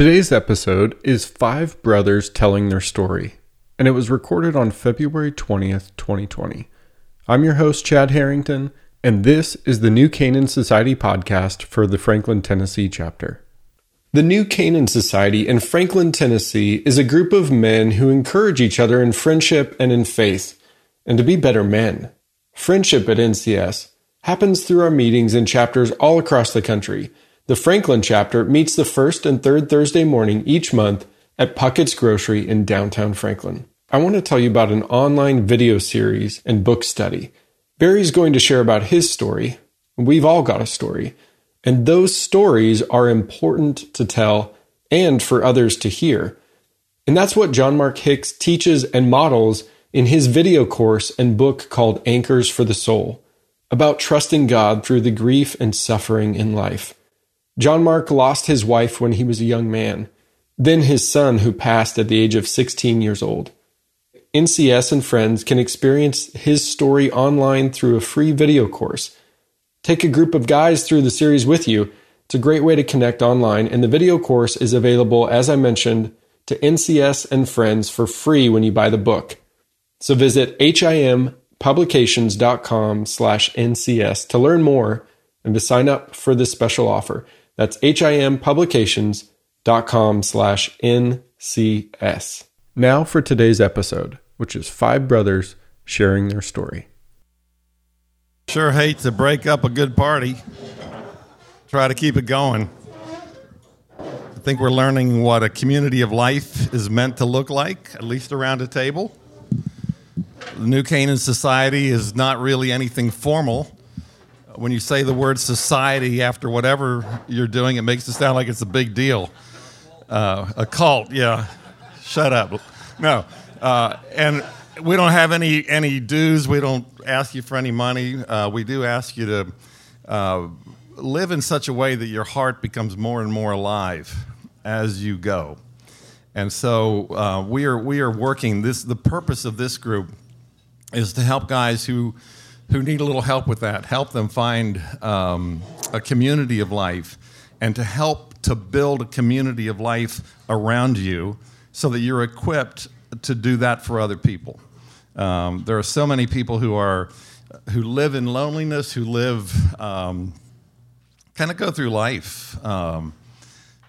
Today's episode is five brothers telling their story, and it was recorded on February 20th, 2020. I'm your host, Chad Harrington, and this is the New Canaan Society podcast for the Franklin, Tennessee chapter. The New Canaan Society in Franklin, Tennessee is a group of men who encourage each other in friendship and in faith, and to be better men. Friendship at NCS happens through our meetings in chapters all across the country. The Franklin chapter meets the first and third Thursday morning each month at Puckett's Grocery in downtown Franklin. I want to tell you about an online video series and book study. Barry's going to share about his story. We've all got a story. And those stories are important to tell and for others to hear. And that's what John Mark Hicks teaches and models in his video course and book called Anchors for the Soul about trusting God through the grief and suffering in life. John Mark lost his wife when he was a young man, then his son, who passed at the age of 16 years old. NCS and friends can experience his story online through a free video course. Take a group of guys through the series with you. It's a great way to connect online, and the video course is available, as I mentioned, to NCS and friends for free when you buy the book. So visit himpublications.com slash NCS to learn more and to sign up for this special offer. That's himpublications.com slash NCS. Now for today's episode, which is five brothers sharing their story. Sure hate to break up a good party. Try to keep it going. I think we're learning what a community of life is meant to look like, at least around a table. The New Canaan Society is not really anything formal when you say the word society after whatever you're doing, it makes it sound like it's a big deal. Uh, a cult, yeah. Shut up. No. Uh, and we don't have any, any dues. We don't ask you for any money. Uh, we do ask you to uh, live in such a way that your heart becomes more and more alive as you go. And so uh, we, are, we are working. This, the purpose of this group is to help guys who who need a little help with that, help them find um, a community of life, and to help to build a community of life around you so that you're equipped to do that for other people. Um, there are so many people who are who live in loneliness, who live um, kind of go through life um,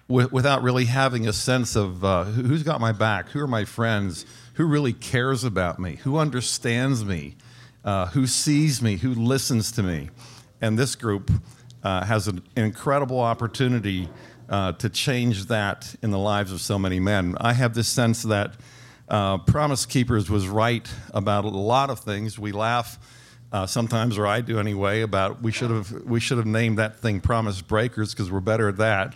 without really having a sense of uh, who's got my back, who are my friends, who really cares about me, who understands me uh, who sees me, who listens to me. And this group uh, has an incredible opportunity uh, to change that in the lives of so many men. I have this sense that uh, Promise Keepers was right about a lot of things. We laugh. Uh, sometimes, or I do anyway, about we should have we should have named that thing Promise Breakers because we're better at that.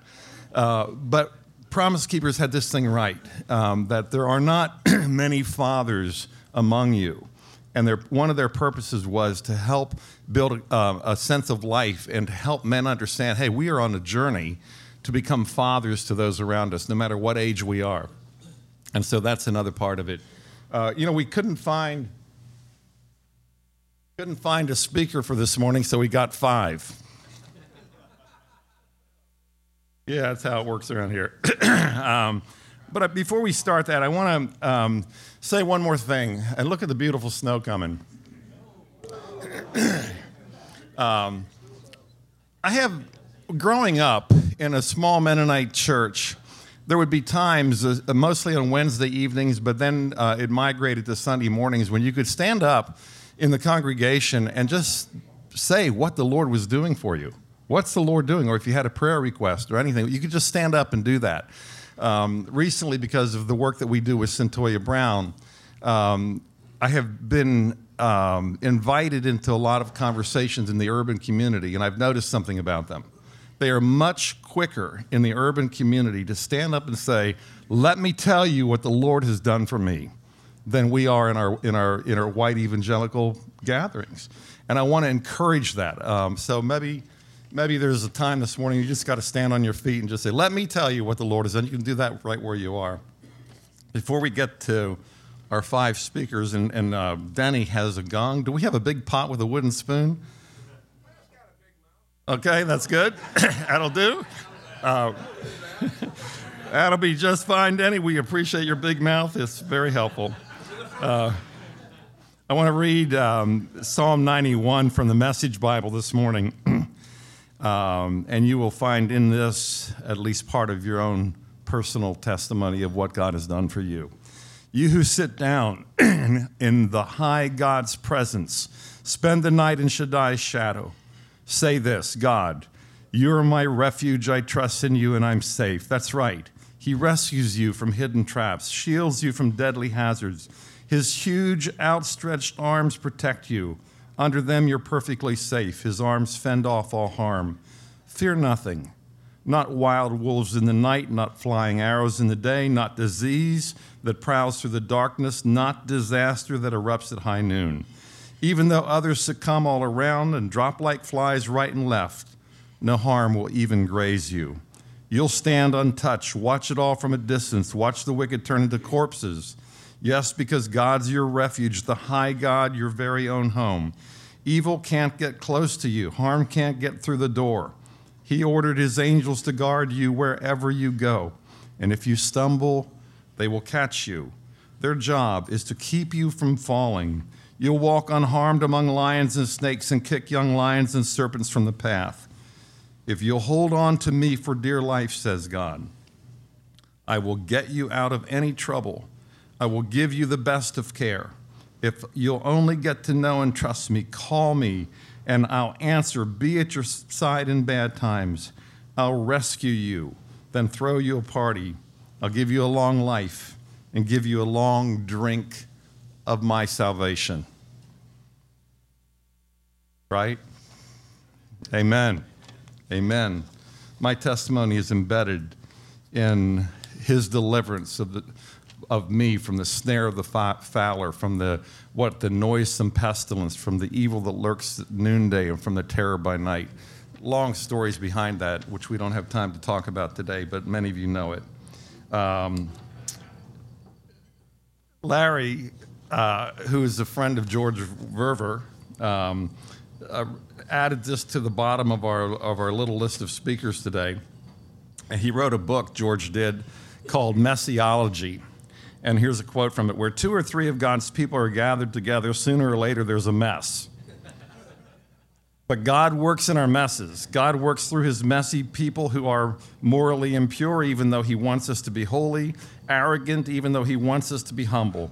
Uh, but Promise Keepers had this thing right um, that there are not many fathers among you and their, one of their purposes was to help build a, uh, a sense of life and to help men understand hey, we are on a journey to become fathers to those around us, no matter what age we are. And so that's another part of it. Uh, you know, we couldn't find couldn't find a speaker for this morning, so we got five. yeah, that's how it works around here. um, but uh, before we start that, I want to um, say one more thing. And look at the beautiful snow coming. um, I have, growing up in a small Mennonite church, there would be times, uh, mostly on Wednesday evenings, but then uh, it migrated to Sunday mornings, when you could stand up in the congregation and just say what the Lord was doing for you. What's the Lord doing? Or if you had a prayer request or anything, you could just stand up and do that. Um, recently, because of the work that we do with Centoya Brown, um, I have been um, invited into a lot of conversations in the urban community, and I've noticed something about them. They are much quicker in the urban community to stand up and say, Let me tell you what the Lord has done for me, than we are in our, in our, in our white evangelical gatherings. And I want to encourage that. Um, so maybe maybe there's a time this morning you just got to stand on your feet and just say, Let me tell you what the Lord has done. You can do that right where you are. Before we get to our five speakers, and, and uh, Denny has a gong. Do we have a big pot with a wooden spoon? Okay, that's good. That'll do. Uh, That'll be just fine, Denny. We appreciate your big mouth. It's very helpful. Uh, I want to read um, Psalm 91 from the Message Bible this morning. um, and you will find in this at least part of your own personal testimony of what God has done for you. You who sit down in the high God's presence, spend the night in Shaddai's shadow. Say this God, you are my refuge. I trust in you and I'm safe. That's right. He rescues you from hidden traps, shields you from deadly hazards. His huge, outstretched arms protect you. Under them, you're perfectly safe. His arms fend off all harm. Fear nothing. Not wild wolves in the night, not flying arrows in the day, not disease that prowls through the darkness, not disaster that erupts at high noon. Even though others succumb all around and drop like flies right and left, no harm will even graze you. You'll stand untouched, watch it all from a distance, watch the wicked turn into corpses. Yes, because God's your refuge, the high God, your very own home. Evil can't get close to you, harm can't get through the door. He ordered his angels to guard you wherever you go. And if you stumble, they will catch you. Their job is to keep you from falling. You'll walk unharmed among lions and snakes and kick young lions and serpents from the path. If you'll hold on to me for dear life, says God, I will get you out of any trouble. I will give you the best of care. If you'll only get to know and trust me, call me and I'll answer. Be at your side in bad times. I'll rescue you, then throw you a party. I'll give you a long life and give you a long drink of my salvation. Right? Amen. Amen. My testimony is embedded in his deliverance of the of me from the snare of the fowler, from the what the noisome pestilence, from the evil that lurks at noonday, and from the terror by night. Long stories behind that, which we don't have time to talk about today, but many of you know it. Um, Larry, uh, who is a friend of George Verwer, um, uh, added this to the bottom of our of our little list of speakers today. And he wrote a book, George did, called Messiology. And here's a quote from it Where two or three of God's people are gathered together, sooner or later there's a mess. But God works in our messes. God works through his messy people who are morally impure, even though he wants us to be holy, arrogant, even though he wants us to be humble,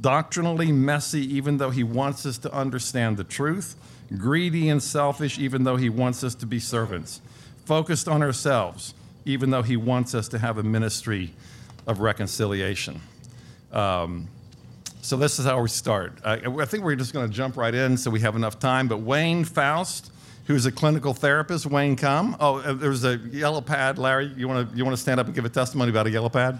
doctrinally messy, even though he wants us to understand the truth, greedy and selfish, even though he wants us to be servants, focused on ourselves, even though he wants us to have a ministry of reconciliation. Um, so this is how we start. I, I think we're just going to jump right in so we have enough time. But Wayne Faust, who's a clinical therapist, Wayne, come. Oh, uh, there's a yellow pad. Larry, you want to you want to stand up and give a testimony about a yellow pad?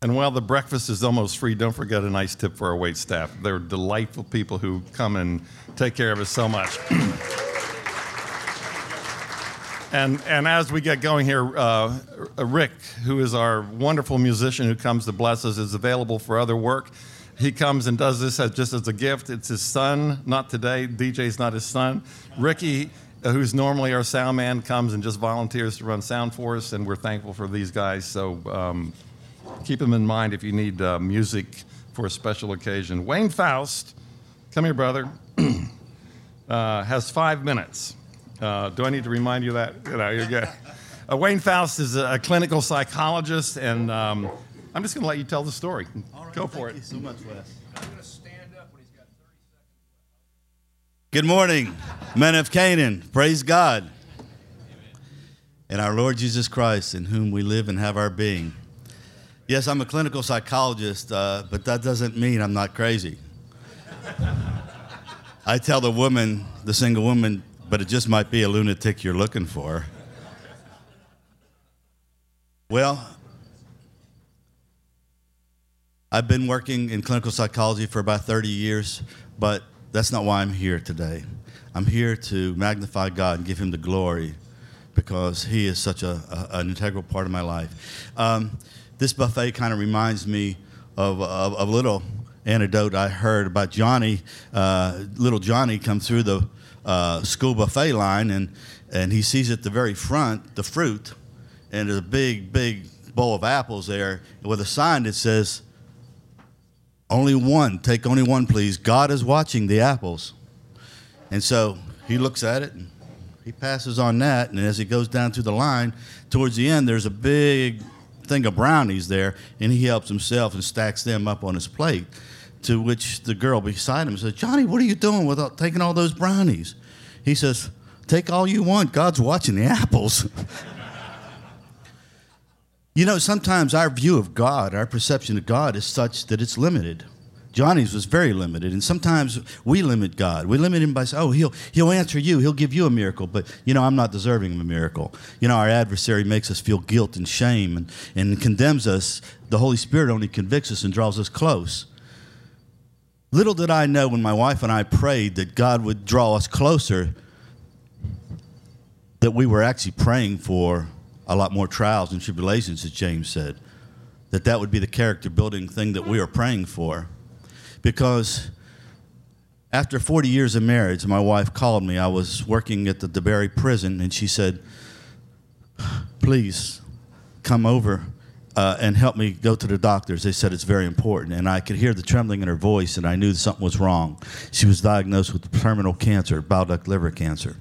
And while the breakfast is almost free, don't forget a nice tip for our wait staff. They're delightful people who come and take care of us so much. And, and as we get going here, uh, Rick, who is our wonderful musician who comes to bless us, is available for other work. He comes and does this as, just as a gift. It's his son, not today. DJ's not his son. Ricky, who's normally our sound man, comes and just volunteers to run sound for us, and we're thankful for these guys. So um, keep them in mind if you need uh, music for a special occasion. Wayne Faust, come here, brother, uh, has five minutes. Uh, do I need to remind you that? You know, you're good. Uh, Wayne Faust is a, a clinical psychologist, and um, I'm just going to let you tell the story. Go for it. Thank you so much, Wes. I'm going to stand up when he's got 30 seconds. Good morning, men of Canaan. Praise God. And our Lord Jesus Christ, in whom we live and have our being. Yes, I'm a clinical psychologist, uh, but that doesn't mean I'm not crazy. I tell the woman, the single woman, but it just might be a lunatic you're looking for. Well, I've been working in clinical psychology for about 30 years, but that's not why I'm here today. I'm here to magnify God and give Him the glory because He is such a, a an integral part of my life. Um, this buffet kind of reminds me of, of, of, a little anecdote I heard about Johnny, uh, little Johnny come through the uh, school buffet line, and, and he sees at the very front the fruit, and there's a big, big bowl of apples there with a sign that says, Only one, take only one, please. God is watching the apples. And so he looks at it and he passes on that. And as he goes down through the line, towards the end, there's a big thing of brownies there, and he helps himself and stacks them up on his plate. To which the girl beside him says, Johnny, what are you doing without taking all those brownies? He says, Take all you want. God's watching the apples. you know, sometimes our view of God, our perception of God is such that it's limited. Johnny's was very limited, and sometimes we limit God. We limit Him by saying, "Oh, He'll He'll answer you. He'll give you a miracle." But you know, I'm not deserving of a miracle. You know, our adversary makes us feel guilt and shame, and, and condemns us. The Holy Spirit only convicts us and draws us close. Little did I know when my wife and I prayed that God would draw us closer, that we were actually praying for a lot more trials and tribulations, as James said. That that would be the character building thing that we are praying for because after 40 years of marriage, my wife called me. I was working at the DeBary prison, and she said, Please come over uh, and help me go to the doctors. They said it's very important. And I could hear the trembling in her voice, and I knew something was wrong. She was diagnosed with terminal cancer, bile duct liver cancer.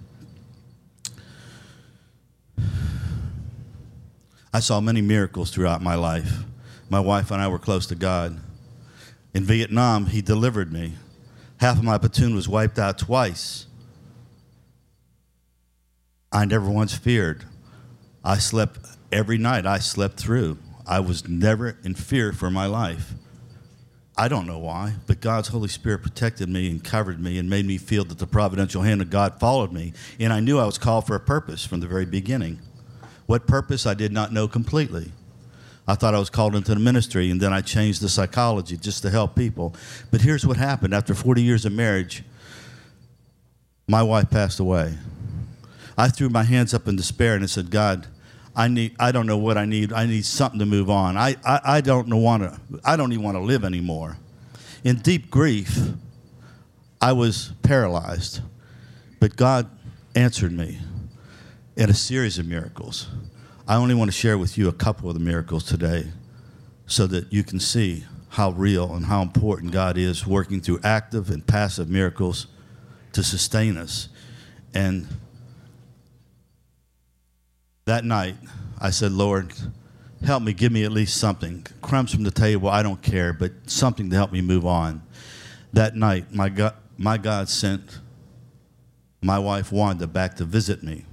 I saw many miracles throughout my life. My wife and I were close to God. In Vietnam, he delivered me. Half of my platoon was wiped out twice. I never once feared. I slept every night, I slept through. I was never in fear for my life. I don't know why, but God's Holy Spirit protected me and covered me and made me feel that the providential hand of God followed me. And I knew I was called for a purpose from the very beginning. What purpose, I did not know completely. I thought I was called into the ministry, and then I changed the psychology just to help people. But here's what happened after 40 years of marriage, my wife passed away. I threw my hands up in despair and I said, God, I need I don't know what I need. I need something to move on. I, I, I don't want to I don't even want to live anymore. In deep grief, I was paralyzed. But God answered me in a series of miracles. I only want to share with you a couple of the miracles today so that you can see how real and how important God is working through active and passive miracles to sustain us. And that night, I said, Lord, help me, give me at least something. Crumbs from the table, I don't care, but something to help me move on. That night, my God, my God sent my wife Wanda back to visit me.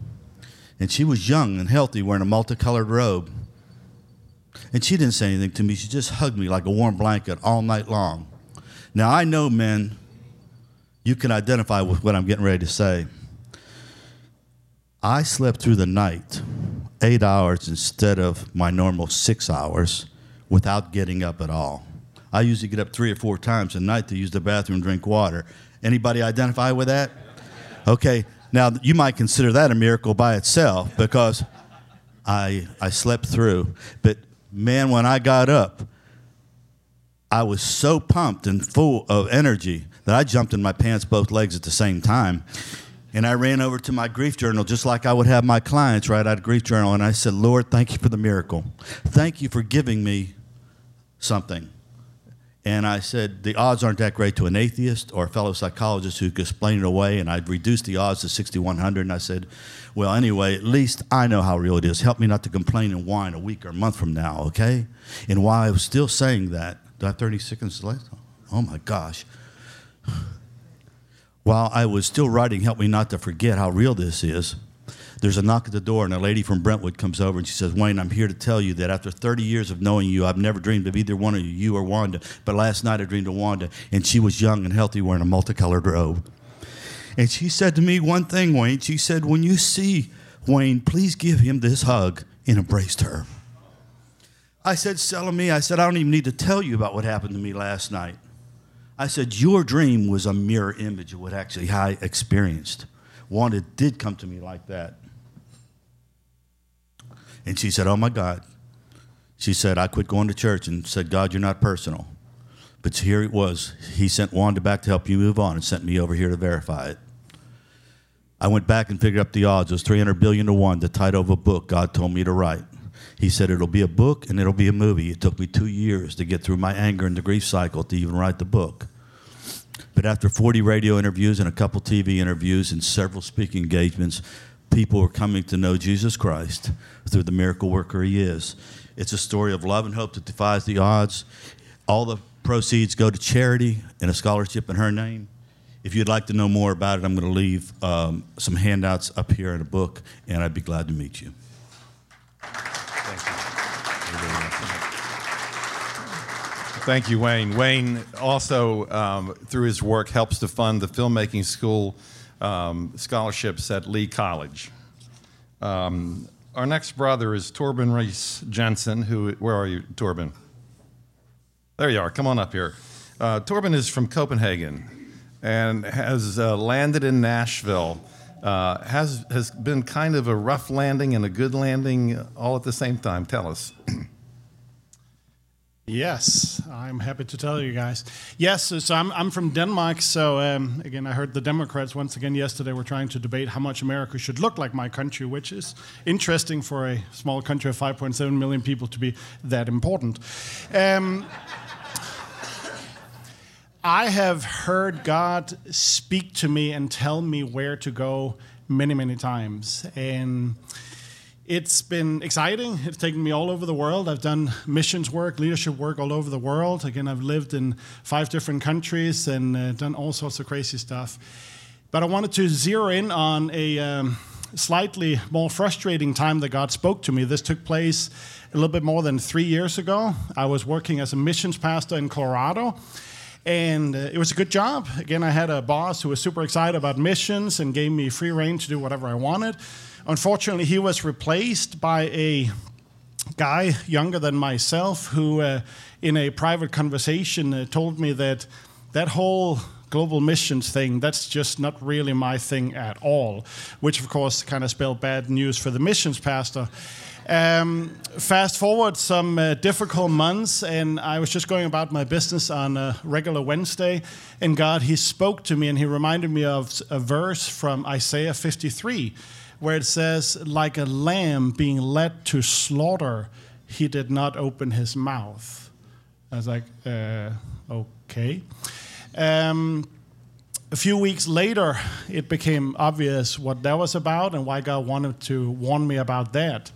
And she was young and healthy, wearing a multicolored robe. And she didn't say anything to me. She just hugged me like a warm blanket all night long. Now, I know, men, you can identify with what I'm getting ready to say. I slept through the night eight hours instead of my normal six hours without getting up at all. I usually get up three or four times a night to use the bathroom, drink water. Anybody identify with that? Okay, now, you might consider that a miracle by itself because I, I slept through. But man, when I got up, I was so pumped and full of energy that I jumped in my pants both legs at the same time. And I ran over to my grief journal just like I would have my clients write out a grief journal. And I said, Lord, thank you for the miracle. Thank you for giving me something. And I said, the odds aren't that great to an atheist or a fellow psychologist who could explain it away. And I'd reduced the odds to 6,100. And I said, well, anyway, at least I know how real it is. Help me not to complain and whine a week or a month from now, okay? And while I was still saying that, do I have 30 seconds left? Oh my gosh. While I was still writing, help me not to forget how real this is there's a knock at the door, and a lady from Brentwood comes over and she says, Wayne, I'm here to tell you that after 30 years of knowing you, I've never dreamed of either one of you, you or Wanda. But last night I dreamed of Wanda, and she was young and healthy wearing a multicolored robe. And she said to me one thing, Wayne. She said, When you see Wayne, please give him this hug, and embraced her. I said, me, I said, I don't even need to tell you about what happened to me last night. I said, Your dream was a mirror image of what actually I experienced. Wanda did come to me like that. And she said, Oh my God. She said, I quit going to church and said, God, you're not personal. But here it was. He sent Wanda back to help you move on and sent me over here to verify it. I went back and figured up the odds. It was 300 billion to one, the title of a book God told me to write. He said it'll be a book and it'll be a movie. It took me two years to get through my anger and the grief cycle to even write the book. But after 40 radio interviews and a couple TV interviews and several speaking engagements, people are coming to know Jesus Christ through the miracle worker he is. It's a story of love and hope that defies the odds. All the proceeds go to charity and a scholarship in her name. If you'd like to know more about it, I'm going to leave um, some handouts up here in a book, and I'd be glad to meet you. Thank you, Wayne. Wayne also, um, through his work, helps to fund the filmmaking school um, scholarships at Lee College. Um, our next brother is Torben Reese Jensen. Who? Where are you, Torben? There you are. Come on up here. Uh, Torben is from Copenhagen and has uh, landed in Nashville. Uh, has has been kind of a rough landing and a good landing all at the same time. Tell us. Yes, I'm happy to tell you guys. Yes, so I'm, I'm from Denmark. So, um, again, I heard the Democrats once again yesterday were trying to debate how much America should look like my country, which is interesting for a small country of 5.7 million people to be that important. Um, I have heard God speak to me and tell me where to go many, many times. And it's been exciting. It's taken me all over the world. I've done missions work, leadership work all over the world. Again, I've lived in five different countries and uh, done all sorts of crazy stuff. But I wanted to zero in on a um, slightly more frustrating time that God spoke to me. This took place a little bit more than three years ago. I was working as a missions pastor in Colorado. And uh, it was a good job. Again, I had a boss who was super excited about missions and gave me free reign to do whatever I wanted. Unfortunately, he was replaced by a guy younger than myself who, uh, in a private conversation, uh, told me that that whole global missions thing, that's just not really my thing at all, which of course kind of spelled bad news for the missions pastor. Um, fast forward some uh, difficult months, and I was just going about my business on a regular Wednesday, and God, He spoke to me and He reminded me of a verse from Isaiah 53 where it says, like a lamb being led to slaughter, he did not open his mouth. I was like, uh, okay. Um, a few weeks later, it became obvious what that was about and why God wanted to warn me about that.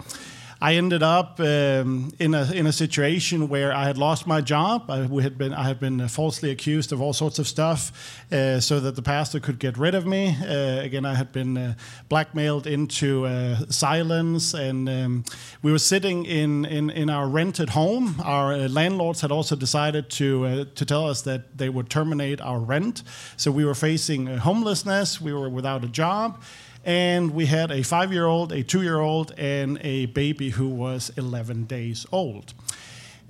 I ended up um, in a in a situation where I had lost my job. I had been I had been falsely accused of all sorts of stuff, uh, so that the pastor could get rid of me. Uh, again, I had been uh, blackmailed into uh, silence, and um, we were sitting in, in in our rented home. Our uh, landlords had also decided to uh, to tell us that they would terminate our rent. So we were facing homelessness. We were without a job and we had a five year old, a two year old, and a baby who was 11 days old.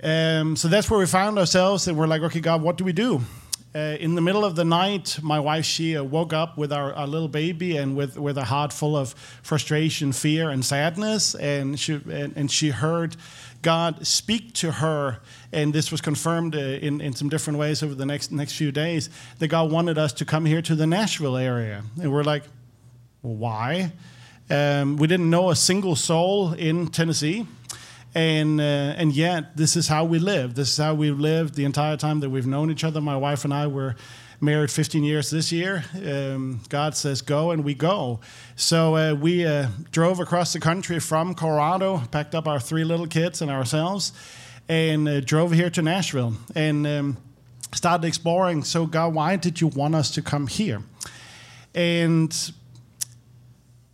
Um, so that's where we found ourselves, and we're like, okay, God, what do we do? Uh, in the middle of the night, my wife she uh, woke up with our, our, little baby and with, with a heart full of frustration, fear, and sadness, and she and, and she heard God speak to her, and this was confirmed uh, in, in some different ways over the next next few days that God wanted us to come here to the Nashville area, and we're like, why. Um, we didn't know a single soul in Tennessee. And, uh, and yet, this is how we live. This is how we've lived the entire time that we've known each other. My wife and I were married 15 years this year. Um, God says go, and we go. So uh, we uh, drove across the country from Colorado, packed up our three little kids and ourselves, and uh, drove here to Nashville and um, started exploring. So, God, why did you want us to come here? And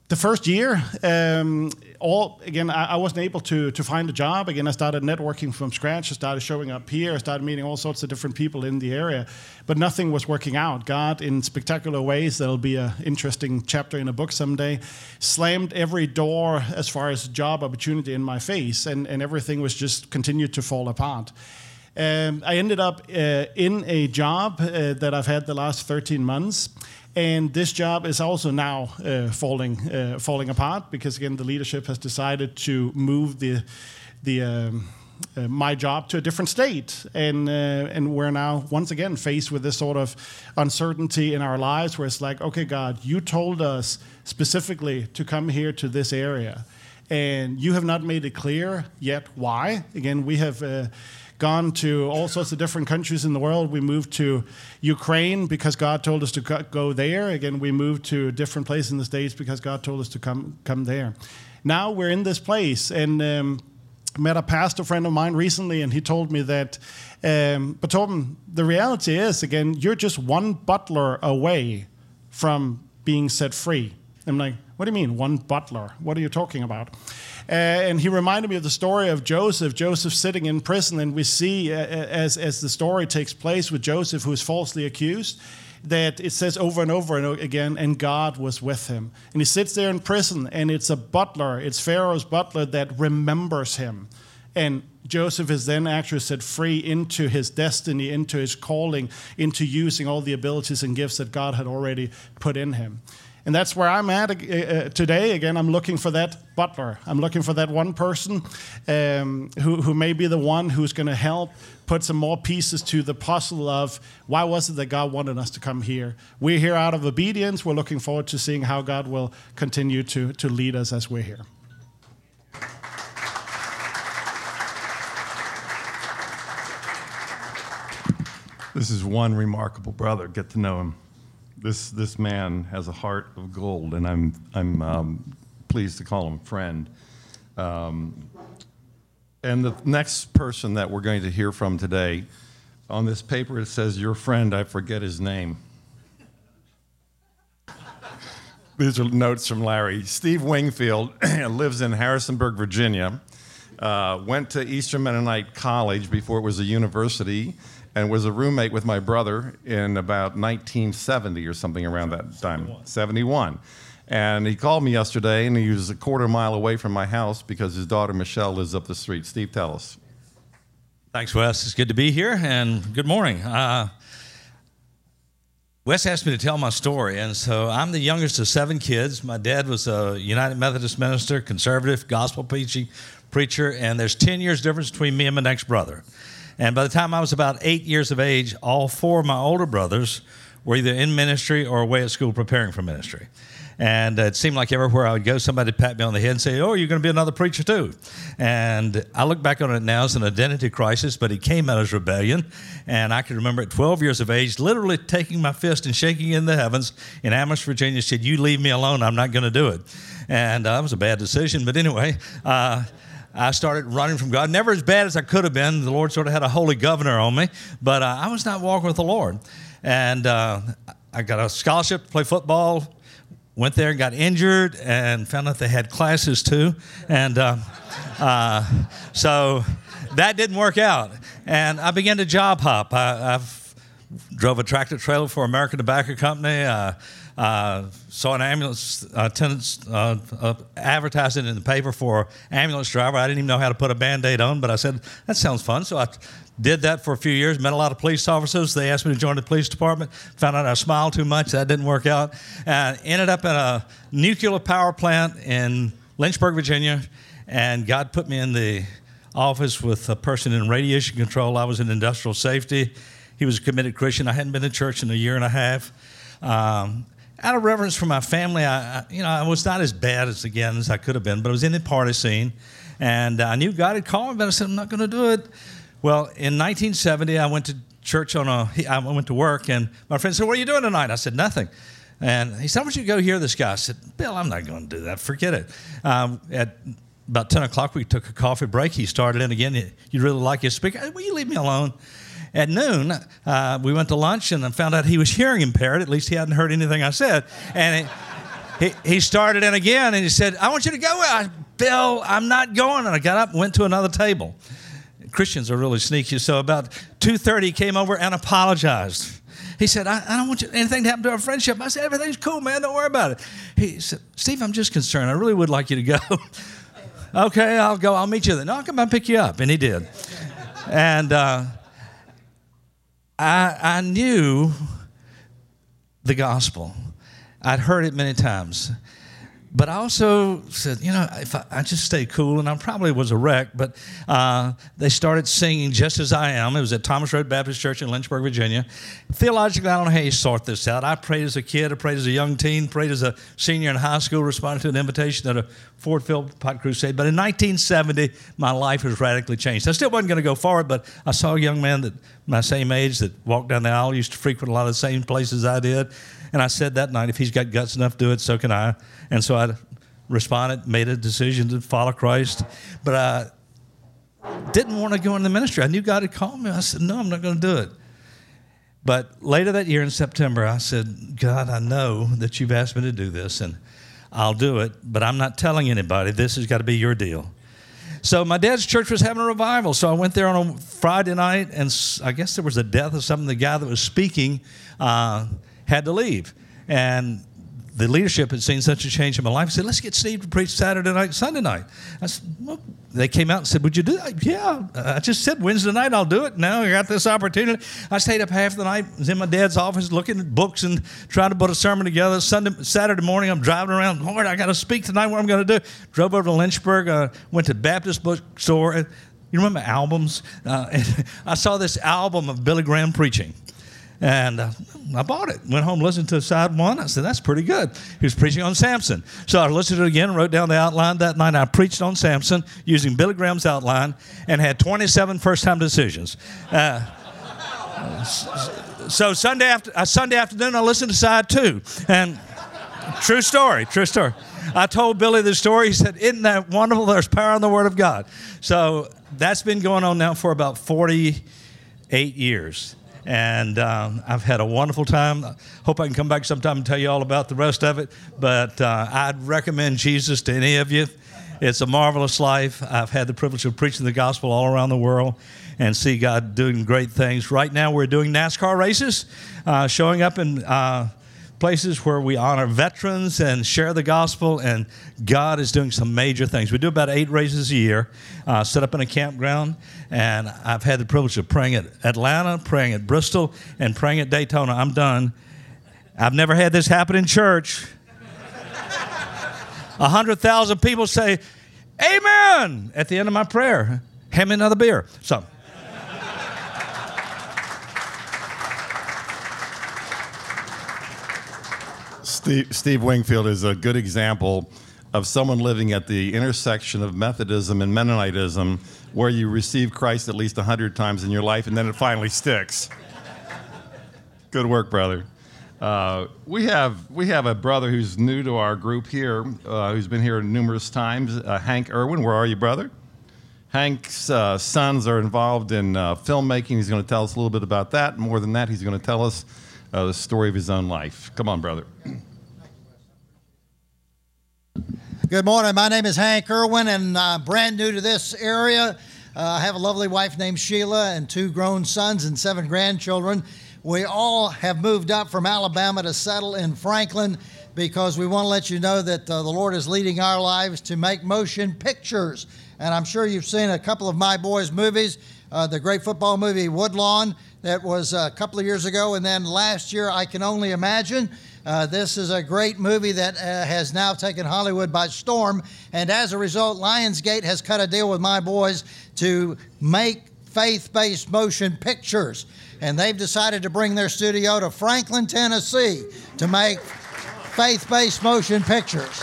the first year, um, all again, I, I, wasn't able to to find a job. Again, I started networking from scratch. I started showing up here. I started meeting all sorts of different people in the area, but nothing was working out. God, in spectacular ways, that'll be an interesting chapter in a book someday, slammed every door as far as job opportunity in my face, and and everything was just continued to fall apart. Um, I ended up uh, in a job uh, that I've had the last 13 months and this job is also now uh, falling uh, falling apart because again the leadership has decided to move the the um, uh, my job to a different state, and uh, and we're now once again faced with this sort of uncertainty in our lives, where it's like, okay, God, you told us specifically to come here to this area, and you have not made it clear yet why. Again, we have. Gone to all sorts of different countries in the world. We moved to Ukraine because God told us to go there. Again, we moved to a different place in the States because God told us to come, come there. Now we're in this place, and um, met a pastor friend of mine recently, and he told me that, um, but him the reality is, again, you're just one butler away from being set free. I'm like, what do you mean, one butler? What are you talking about? Uh, and he reminded me of the story of Joseph, Joseph sitting in prison, and we see uh, uh, as, as the story takes place with Joseph, who is falsely accused, that it says over and over and again, and God was with him. And he sits there in prison, and it's a butler, it's Pharaoh's butler that remembers him. And Joseph is then actually set free into his destiny, into his calling, into using all the abilities and gifts that God had already put in him. And that's where I'm at uh, uh, today. Again, I'm looking for that butler. I'm looking for that one person um, who, who may be the one who's going to help put some more pieces to the puzzle of why was it that God wanted us to come here. We're here out of obedience. We're looking forward to seeing how God will continue to, to lead us as we're here. This is one remarkable brother. Get to know him this this man has a heart of gold, and I'm I'm um, pleased to call him friend. Um, and the next person that we're going to hear from today, on this paper it says your friend. I forget his name. These are notes from Larry. Steve Wingfield lives in Harrisonburg, Virginia. Uh, went to Eastern Mennonite College before it was a university and was a roommate with my brother in about 1970 or something around that time, 71. 71. And he called me yesterday, and he was a quarter mile away from my house because his daughter Michelle lives up the street. Steve, tell us. Thanks, Wes. It's good to be here, and good morning. Uh, Wes asked me to tell my story, and so I'm the youngest of seven kids. My dad was a United Methodist minister, conservative, gospel preaching preacher, and there's 10 years difference between me and my next brother. And by the time I was about eight years of age, all four of my older brothers were either in ministry or away at school preparing for ministry. And it seemed like everywhere I would go, somebody would pat me on the head and say, Oh, you're going to be another preacher too. And I look back on it now as an identity crisis, but it came out as rebellion. And I can remember at 12 years of age, literally taking my fist and shaking in the heavens in Amherst, Virginia, said, You leave me alone, I'm not going to do it. And uh, was a bad decision. But anyway, uh, I started running from God. Never as bad as I could have been. The Lord sort of had a holy governor on me, but uh, I was not walking with the Lord. And uh, I got a scholarship to play football. Went there and got injured, and found out they had classes too. And uh, uh so that didn't work out. And I began to job hop. I, I've drove a tractor trailer for American Tobacco Company. Uh, uh, saw an ambulance attendant uh, uh, advertising in the paper for ambulance driver. I didn't even know how to put a band-aid on, but I said that sounds fun. So I did that for a few years. Met a lot of police officers. They asked me to join the police department. Found out I smiled too much. That didn't work out. And ended up in a nuclear power plant in Lynchburg, Virginia. And God put me in the office with a person in radiation control. I was in industrial safety. He was a committed Christian. I hadn't been to church in a year and a half. Um, out of reverence for my family, I, you know, I was not as bad as again as I could have been, but I was in the party scene, and I knew God had called me, but I said I'm not going to do it. Well, in 1970, I went to church on a. I went to work, and my friend said, "What are you doing tonight?" I said, "Nothing." And he said, "I want you go hear this guy." I said, "Bill, I'm not going to do that. Forget it." Um, at about 10 o'clock, we took a coffee break. He started in again. You really like his speaker? Will you leave me alone? At noon, uh, we went to lunch and I found out he was hearing impaired. At least he hadn't heard anything I said. And he, he started in again and he said, I want you to go. I, Bill, I'm not going. And I got up and went to another table. Christians are really sneaky. So about 2.30, he came over and apologized. He said, I, I, don't want you, anything to happen to our friendship. I said, everything's cool, man. Don't worry about it. He said, Steve, I'm just concerned. I really would like you to go. okay, I'll go. I'll meet you then. No, I'll come and pick you up. And he did. And uh, I, I knew the gospel. I'd heard it many times. But I also said, you know, if I, I, just stay cool, and I probably was a wreck, but uh, they started singing Just As I Am. It was at Thomas Road Baptist Church in Lynchburg, Virginia. Theologically, I don't know how you sort this out. I prayed as a kid, I prayed as a young teen, prayed as a senior in high school, responded to an invitation at a Ford Philpot crusade. But in 1970, my life was radically changed. I still wasn't going to go forward, but I saw a young man that my same age that walked down the aisle, used to frequent a lot of the same places I did. And I said that night, if he's got guts enough to do it, so can I. And so I responded, made a decision to follow Christ. But I didn't want to go into the ministry. I knew God had called me. I said, no, I'm not going to do it. But later that year in September, I said, God, I know that you've asked me to do this, and I'll do it, but I'm not telling anybody. This has got to be your deal. So my dad's church was having a revival. So I went there on a Friday night, and I guess there was a death of something. The guy that was speaking uh, had to leave. And the leadership had seen such a change in my life. I said, let's get Steve to preach Saturday night, Sunday night. I said, well, they came out and said, would you do that? Yeah. I just said Wednesday night I'll do it. Now I got this opportunity. I stayed up half the night, was in my dad's office looking at books and trying to put a sermon together. Sunday, Saturday morning, I'm driving around. Lord, I got to speak tonight. What I'm going to do? Drove over to Lynchburg, uh, went to Baptist bookstore. You remember albums? Uh, I saw this album of Billy Graham preaching. And uh, I bought it. Went home, listened to side one. I said, that's pretty good. He was preaching on Samson. So I listened to it again, wrote down the outline that night. I preached on Samson using Billy Graham's outline and had 27 first time decisions. Uh, so Sunday, after, uh, Sunday afternoon, I listened to side two. And true story, true story. I told Billy the story. He said, Isn't that wonderful? There's power in the Word of God. So that's been going on now for about 48 years and um, I've had a wonderful time. Hope I can come back sometime and tell you all about the rest of it. But uh, I'd recommend Jesus to any of you. It's a marvelous life. I've had the privilege of preaching the gospel all around the world and see God doing great things. Right now, we're doing NASCAR races, uh, showing up in uh, places where we honor veterans and share the gospel, and God is doing some major things. We do about eight races a year, uh, set up in a campground, and I've had the privilege of praying at Atlanta, praying at Bristol, and praying at Daytona. I'm done. I've never had this happen in church. A hundred thousand people say, Amen, at the end of my prayer. Hand me another beer. So. Steve, Steve Wingfield is a good example of someone living at the intersection of Methodism and Mennonitism, where you receive Christ at least 100 times in your life and then it finally sticks. Good work, brother. Uh, we have we have a brother who's new to our group here, uh, who's been here numerous times. Uh, Hank Erwin, where are you, brother? Hank's uh, sons are involved in uh, filmmaking. He's going to tell us a little bit about that. More than that, he's going to tell us uh, the story of his own life. Come on, brother. Good morning. My name is Hank Erwin, and I'm brand new to this area. Uh, I have a lovely wife named Sheila and two grown sons and seven grandchildren. We all have moved up from Alabama to settle in Franklin because we want to let you know that uh, the Lord is leading our lives to make motion pictures. And I'm sure you've seen a couple of my boys' movies. Uh, the great football movie Woodlawn that was a couple of years ago, and then last year I Can Only Imagine. Uh, this is a great movie that uh, has now taken Hollywood by storm. And as a result, Lionsgate has cut a deal with my boys to make faith based motion pictures. And they've decided to bring their studio to Franklin, Tennessee to make faith based motion pictures.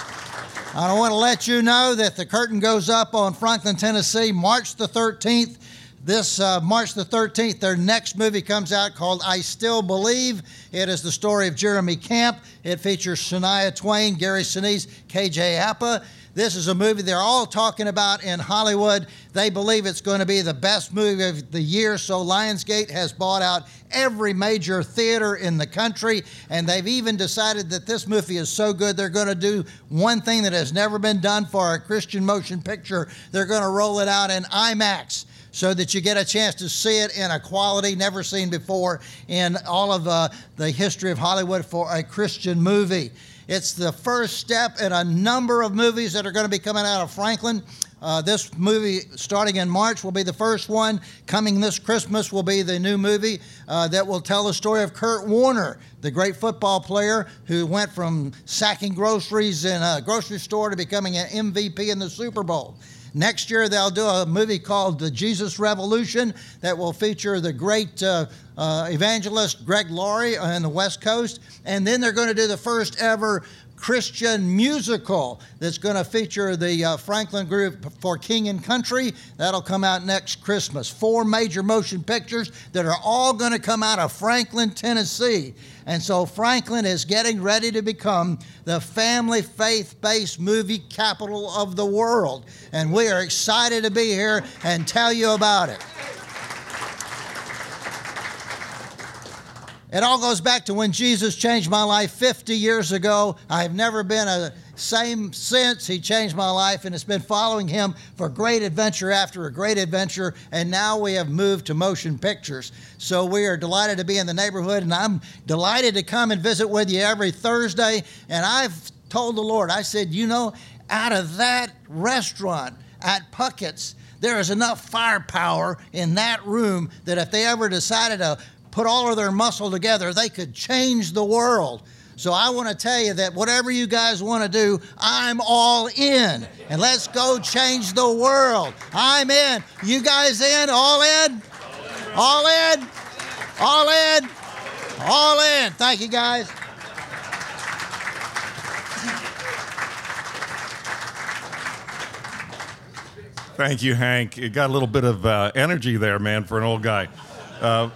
I want to let you know that the curtain goes up on Franklin, Tennessee, March the 13th this uh, March the 13th, their next movie comes out called I Still Believe. It is the story of Jeremy Camp. It features Shania Twain, Gary Sinise, KJ Apa. This is a movie they're all talking about in Hollywood. They believe it's going to be the best movie of the year, so Lionsgate has bought out every major theater in the country, and they've even decided that this movie is so good they're going to do one thing that has never been done for a Christian motion picture. They're going to roll it out in IMAX so that you get a chance to see it in a quality never seen before in all of the, the history of Hollywood for a Christian movie. It's the first step in a number of movies that are going to be coming out of Franklin. Uh, this movie, starting in March, will be the first one. Coming this Christmas will be the new movie uh, that will tell the story of Kurt Warner, the great football player who went from sacking groceries in a grocery store to becoming an MVP in the Super Bowl. Next year, they'll do a movie called The Jesus Revolution that will feature the great uh, uh, evangelist Greg Laurie on the West Coast. And then they're going to do the first ever Christian musical that's going to feature the uh, Franklin Group for King and Country. That'll come out next Christmas. Four major motion pictures that are all going to come out of Franklin, Tennessee. And so Franklin is getting ready to become the family faith based movie capital of the world. And we are excited to be here and tell you about it. It all goes back to when Jesus changed my life 50 years ago. I've never been a same since. He changed my life, and it's been following him for great adventure after a great adventure. And now we have moved to motion pictures. So we are delighted to be in the neighborhood, and I'm delighted to come and visit with you every Thursday. And I've told the Lord, I said, you know, out of that restaurant at Puckett's, there is enough firepower in that room that if they ever decided to put all of their muscle together, they could change the world. So I want to tell you that whatever you guys want to do, I'm all in. And let's go change the world. I'm in. You guys in? All in? All in? All in? All in. Thank you, guys. Thank you, Hank. You got a little bit of uh, energy there, man, for an old guy. Uh,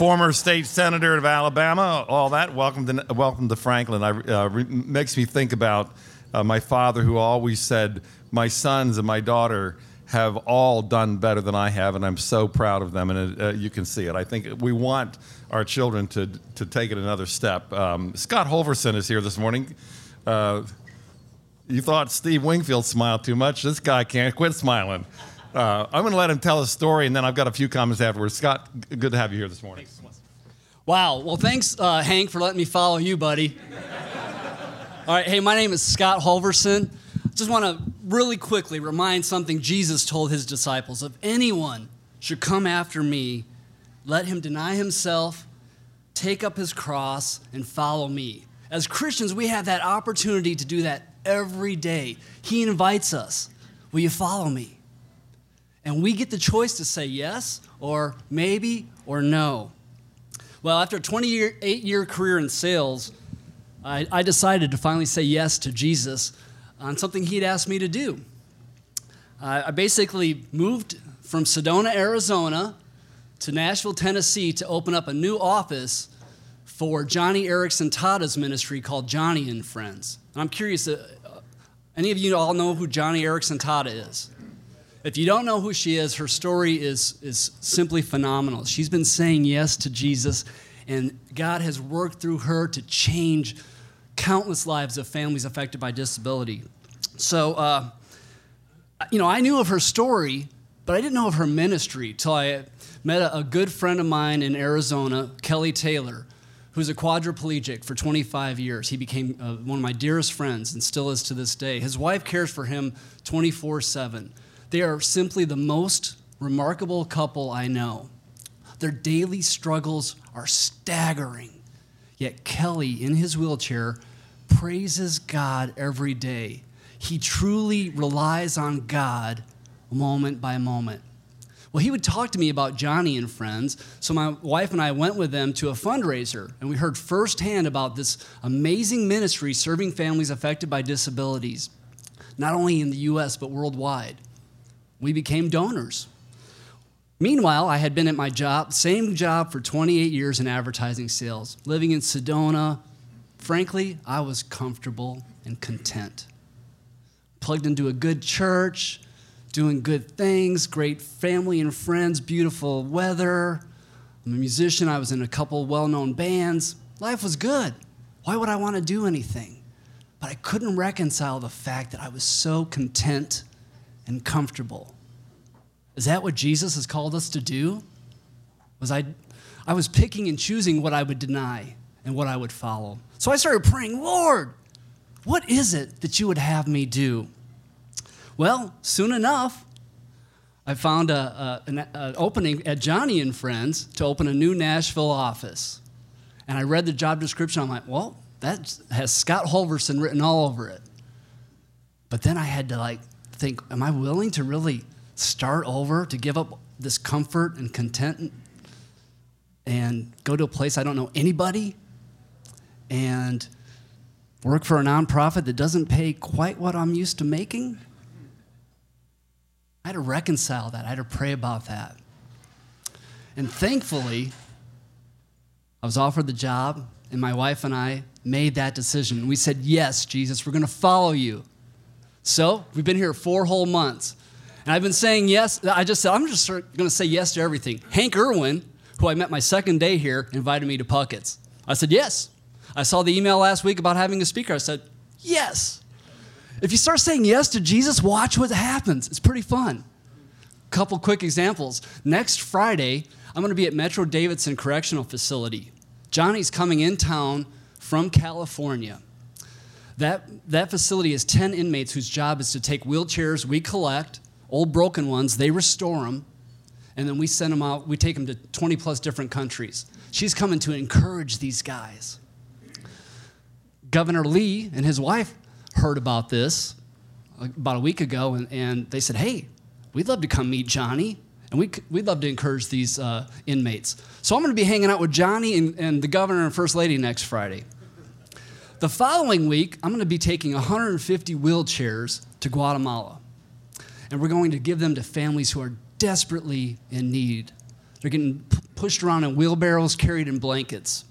former state senator of Alabama, all that. Welcome to welcome to Franklin. I, uh, re- makes me think about uh, my father, who always said, "My sons and my daughter have all done better than I have, and I'm so proud of them." And it, uh, you can see it. I think we want our children to to take it another step. Um, Scott Holverson is here this morning. Uh, you thought Steve Wingfield smiled too much. This guy can't quit smiling. Uh, I'm going to let him tell his story, and then I've got a few comments afterwards. Scott, good to have you here this morning. Wow. Well, thanks, uh, Hank, for letting me follow you, buddy. All right. Hey, my name is Scott Holverson. Just want to really quickly remind something Jesus told his disciples. If anyone should come after me, let him deny himself, take up his cross, and follow me. As Christians, we have that opportunity to do that every day. He invites us Will you follow me? And we get the choice to say yes or maybe or no. Well, after a 28 year career in sales, I, I, decided to finally say yes to Jesus on something he'd asked me to do. Uh, I basically moved from Sedona, Arizona to Nashville, Tennessee to open up a new office for Joni Eareckson Tada's ministry called Joni and Friends. And I'm curious, uh, any of you all know who Joni Eareckson Tada is? If you don't know who she is, her story is, is simply phenomenal. She's been saying yes to Jesus, and God has worked through her to change countless lives of families affected by disability. So, uh, you know, I knew of her story, but I didn't know of her ministry till I met a, a good friend of mine in Arizona, Kelly Taylor, who's a quadriplegic for 25 years. He became uh, one of my dearest friends and still is to this day. His wife cares for him 24 7. They are simply the most remarkable couple I know. Their daily struggles are staggering. Yet Kelly, in his wheelchair, praises God every day. He truly relies on God moment by moment. Well, he would talk to me about Joni and friends. So my wife and I went with them to a fundraiser, and we heard firsthand about this amazing ministry serving families affected by disabilities, not only in the US, but worldwide we became donors. Meanwhile, I had been at my job, same job for 28 years in advertising sales, living in Sedona. Frankly, I was comfortable and content. Plugged into a good church, doing good things, great family and friends, beautiful weather. I'm a musician, I was in a couple well known bands. Life was good. Why would I want to do anything? But I couldn't reconcile the fact that I was so content and comfortable. Is that what Jesus has called us to do? Was I I was picking and choosing what I would deny and what I would follow. So I started praying, Lord, what is it that you would have me do? Well, soon enough, I found a, a, an, opening at Joni and Friends to open a new Nashville office. And I read the job description. I'm like, well, that has Scott Holverson written all over it. But then I had to like think, am I willing to really start over, to give up this comfort and content and go to a place I don't know anybody and work for a nonprofit that doesn't pay quite what I'm used to making? I had to reconcile that. I had to pray about that. And thankfully, I was offered the job, and my wife and I made that decision. We said, Yes, Jesus, we're going to follow you. So we've been here four whole months. And I've been saying yes. I just said, I'm just going to say yes to everything. Hank Erwin, who I met my second day here, invited me to Puckett's. I said, Yes. I saw the email last week about having a speaker. I said, Yes. If you start saying yes to Jesus, watch what happens. It's pretty fun. Couple quick examples. Next Friday, I'm going to be at Metro Davidson Correctional Facility. Joni's coming in town from California. That, that facility has 10 inmates whose job is to take wheelchairs we collect, old broken ones, they restore them, and then we send them out, we take them to 20 plus different countries. She's coming to encourage these guys. Governor Lee and his wife heard about this about a week ago, and, and they said, Hey, we'd love to come meet Joni, and we, we'd love to encourage these uh, inmates. So I'm going to be hanging out with Joni and, and the governor and first lady next Friday. The following week, I'm going to be taking 150 wheelchairs to Guatemala, and we're going to give them to families who are desperately in need. They're getting p- pushed around in wheelbarrows, carried in blankets.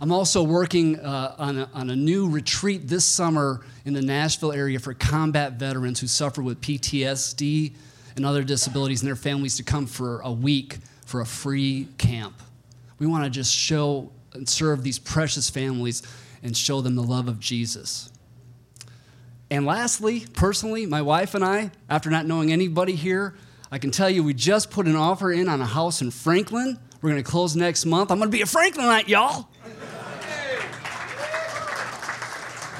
I'm also working uh, on, a, on a new retreat this summer in the Nashville area for combat veterans who suffer with PTSD and other disabilities and their families to come for a week for a free camp. We want to just show and serve these precious families and show them the love of Jesus. And lastly, personally, my wife and I, after not knowing anybody here, I can tell you we just put an offer in on a house in Franklin. We're going to close next month. I'm going to be a Franklinite, y'all.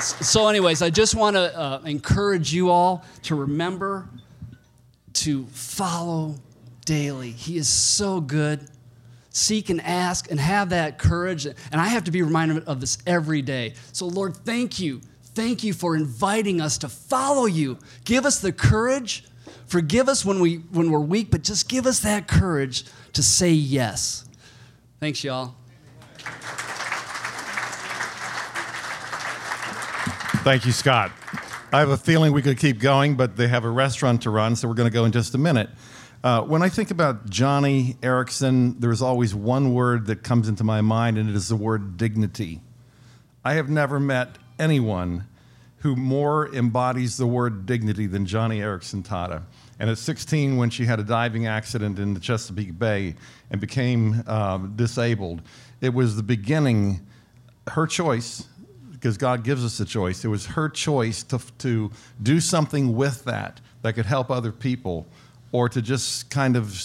So, anyways, I just want to uh, encourage you all to remember to follow daily. He is so good. Seek and ask and have that courage. And I have to be reminded of this every day. So, Lord, thank you. Thank you for inviting us to follow you. Give us the courage. Forgive us when, we, when we're weak, but just give us that courage to say yes. Thanks, y'all. Thank you, Scott. I have a feeling we could keep going, but they have a restaurant to run, so we're going to go in just a minute. Uh, when I think about Joni Eareckson, there's always one word that comes into my mind, and it is the word dignity. I have never met anyone who more embodies the word dignity than Joni Eareckson Tada. And at 16, when she had a diving accident in the Chesapeake Bay and became um, disabled, it was the beginning, her choice, because God gives us a choice. It was her choice to, to do something with that that could help other people or to just kind of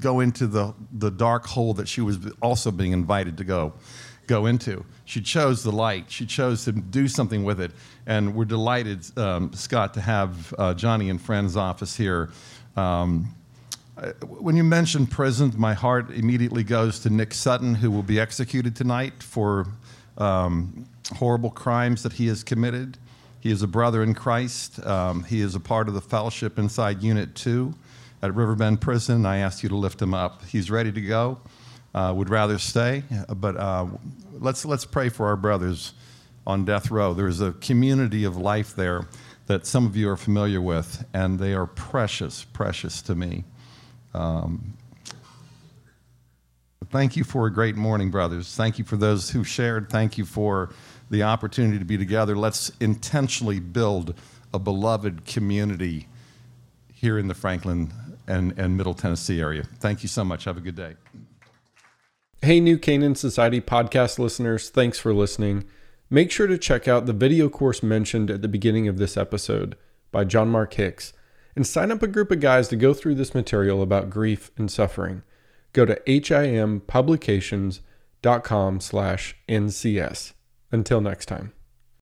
go into the, the dark hole that she was also being invited to go, go into. She chose the light. She chose to do something with it. And we're delighted, um, Scott, to have uh, Joni and Friends office here. Um, when you mention prison, my heart immediately goes to Nick Sutton, who will be executed tonight for um, horrible crimes that he has committed. He is a brother in Christ. Um, he is a part of the fellowship inside Unit 2 at Riverbend Prison. I asked you to lift him up. He's ready to go. Uh, would rather stay, but uh, let's let's pray for our brothers on death row. There's a community of life there that some of you are familiar with, and they are precious, precious to me. Um, thank you for a great morning, brothers. Thank you for those who shared. Thank you for the opportunity to be together. Let's intentionally build a beloved community here in the Franklin and, and Middle Tennessee area. Thank you so much. Have a good day. Hey, New Canaan Society podcast listeners, thanks for listening. Make sure to check out the video course mentioned at the beginning of this episode by John Mark Hicks and sign up a group of guys to go through this material about grief and suffering. Go to himpublications.com slash NCS. Until next time.